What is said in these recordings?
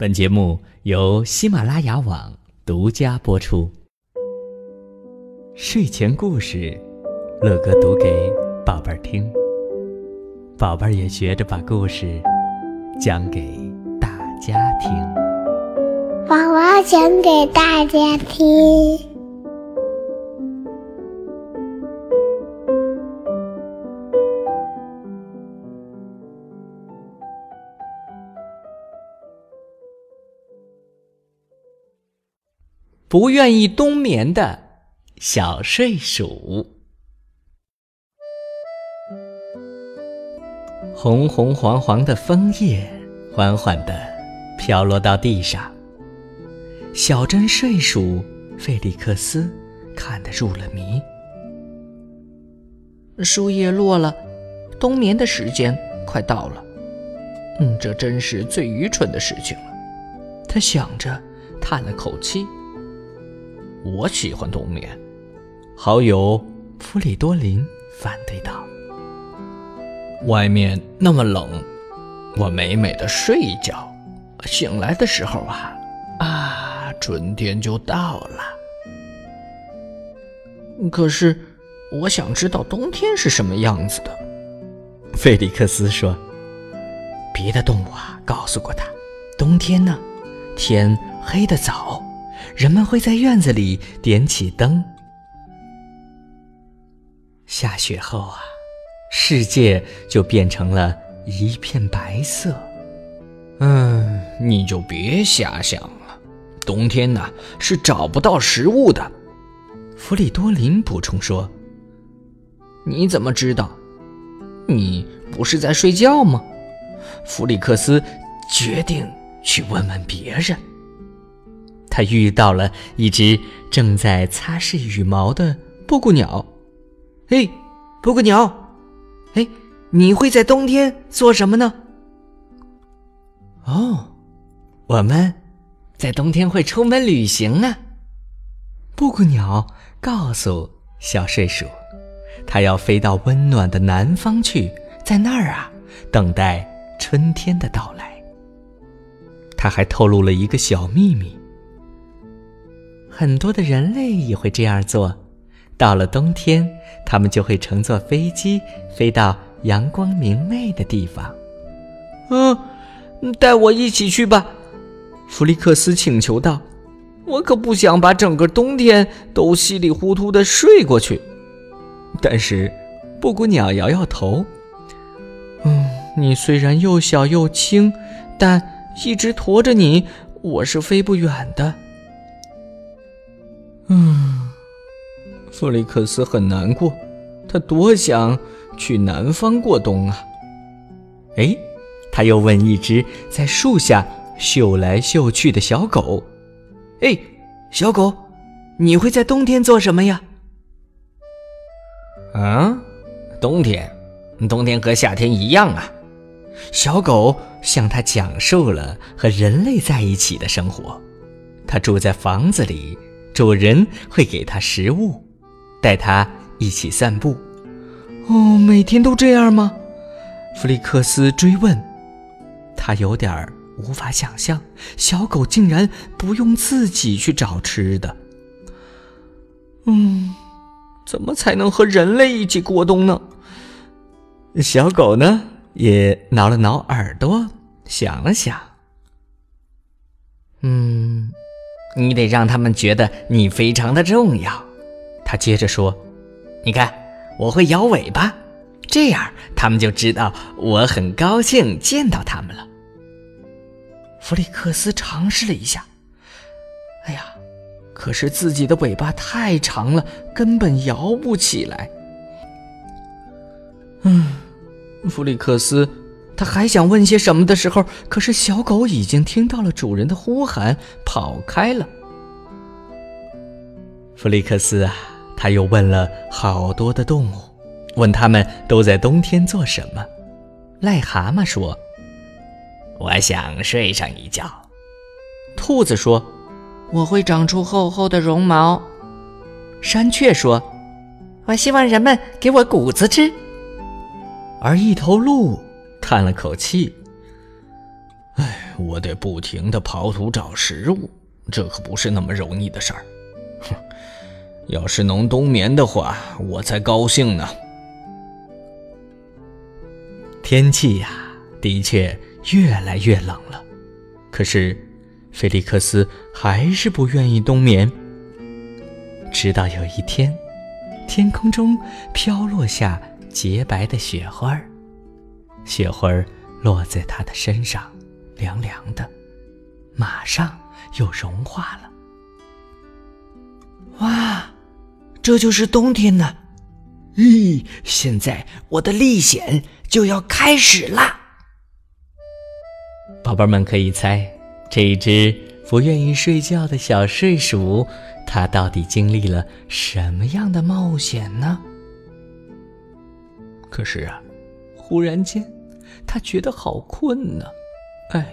本节目由喜马拉雅网独家播出。睡前故事，乐哥读给宝贝儿听，宝贝儿也学着把故事讲给大家听。宝宝讲给大家听。不愿意冬眠的小睡鼠，红红黄黄的枫叶缓缓地飘落到地上。小镇睡鼠费利克斯看得入了迷。树叶落了，冬眠的时间快到了。嗯，这真是最愚蠢的事情了。他想着，叹了口气。我喜欢冬眠，好友弗里多林反对道：“外面那么冷，我美美的睡一觉，醒来的时候啊，啊，春天就到了。可是，我想知道冬天是什么样子的。”菲利克斯说：“别的动物啊，告诉过他，冬天呢，天黑得早。”人们会在院子里点起灯。下雪后啊，世界就变成了一片白色。嗯，你就别瞎想了。冬天呢，是找不到食物的。弗里多林补充说：“你怎么知道？你不是在睡觉吗？”弗里克斯决定去问问别人。他遇到了一只正在擦拭羽毛的布谷鸟。嘿，布谷鸟，哎，你会在冬天做什么呢？哦，我们在冬天会出门旅行呢。布谷鸟告诉小睡鼠，它要飞到温暖的南方去，在那儿啊，等待春天的到来。他还透露了一个小秘密。很多的人类也会这样做，到了冬天，他们就会乘坐飞机飞到阳光明媚的地方。嗯，带我一起去吧，弗利克斯请求道。我可不想把整个冬天都稀里糊涂的睡过去。但是，布谷鸟摇摇头。嗯，你虽然又小又轻，但一直驮着你，我是飞不远的。嗯，弗里克斯很难过，他多想去南方过冬啊！哎，他又问一只在树下嗅来嗅去的小狗：“哎，小狗，你会在冬天做什么呀？”“啊，冬天，冬天和夏天一样啊！”小狗向他讲述了和人类在一起的生活，他住在房子里。主人会给它食物，带它一起散步。哦，每天都这样吗？弗利克斯追问。他有点无法想象，小狗竟然不用自己去找吃的。嗯，怎么才能和人类一起过冬呢？小狗呢，也挠了挠耳朵，想了想。嗯。你得让他们觉得你非常的重要，他接着说：“你看，我会摇尾巴，这样他们就知道我很高兴见到他们了。”弗里克斯尝试了一下，哎呀，可是自己的尾巴太长了，根本摇不起来。嗯，弗里克斯。他还想问些什么的时候，可是小狗已经听到了主人的呼喊，跑开了。弗利克斯啊，他又问了好多的动物，问他们都在冬天做什么。癞蛤蟆说：“我想睡上一觉。”兔子说：“我会长出厚厚的绒毛。”山雀说：“我希望人们给我谷子吃。”而一头鹿。叹了口气，哎，我得不停的刨土找食物，这可不是那么容易的事儿。哼，要是能冬眠的话，我才高兴呢。天气呀，的确越来越冷了，可是菲利克斯还是不愿意冬眠。直到有一天，天空中飘落下洁白的雪花儿，雪花落在他的身上，凉凉的，马上又融化了。哇，这就是冬天呢！咦，现在我的历险就要开始啦！宝贝们可以猜，这一只不愿意睡觉的小睡鼠，它到底经历了什么样的冒险呢？可是啊，忽然间，他觉得好困呢。哎，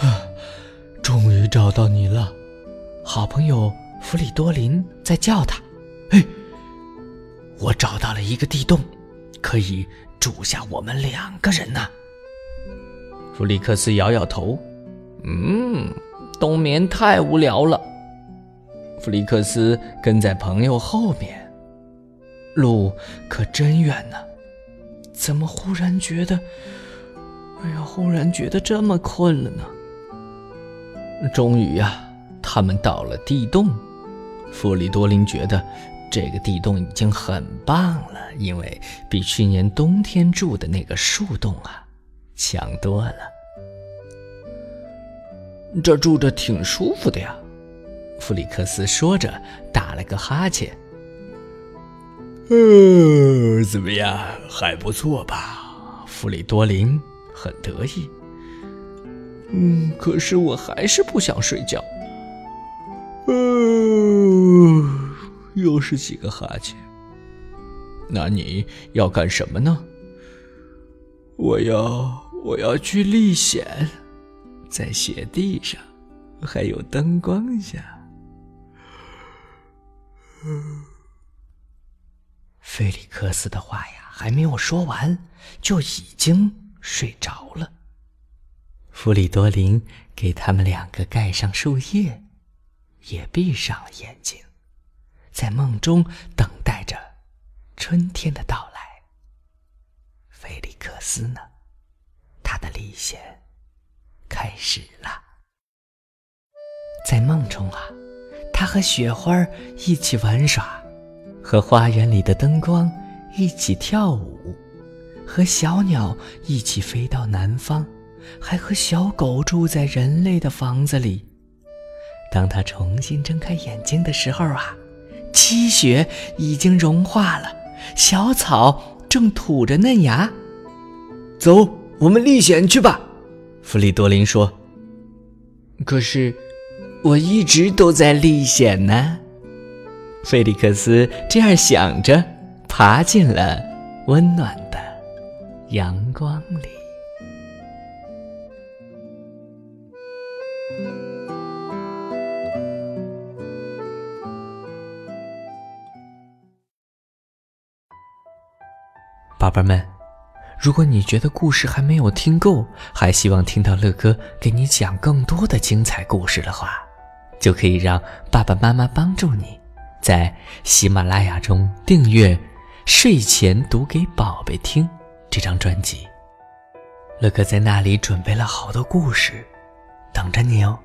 啊，终于找到你了，好朋友弗里多林在叫他。嘿。我找到了一个地洞，可以住下我们两个人呢。弗里克斯摇摇头，嗯，冬眠太无聊了。弗里克斯跟在朋友后面，路可真远呢。怎么忽然觉得，哎呀，忽然觉得这么困了呢？终于呀，他们到了地洞。弗里多林觉得。这个地洞已经很棒了，因为比去年冬天住的那个树洞啊强多了。这住着挺舒服的呀，弗里克斯说着打了个哈欠。呃，怎么样，还不错吧？弗里多林很得意。嗯，可是我还是不想睡觉。嗯。又是几个哈欠。那你要干什么呢？我要我要去历险，在雪地上，还有灯光下。菲利克斯的话呀，还没有说完，就已经睡着了。弗里多林给他们两个盖上树叶，也闭上了眼睛。在梦中等待着春天的到来。菲利克斯呢？他的历险开始了。在梦中啊，他和雪花一起玩耍，和花园里的灯光一起跳舞，和小鸟一起飞到南方，还和小狗住在人类的房子里。当他重新睁开眼睛的时候啊。积雪已经融化了，小草正吐着嫩芽。走，我们历险去吧，弗里多林说。可是，我一直都在历险呢。菲利克斯这样想着，爬进了温暖的阳光里。宝贝们，如果你觉得故事还没有听够，还希望听到乐哥给你讲更多的精彩故事的话，就可以让爸爸妈妈帮助你，在喜马拉雅中订阅《睡前读给宝贝听》这张专辑。乐哥在那里准备了好多故事，等着你哦。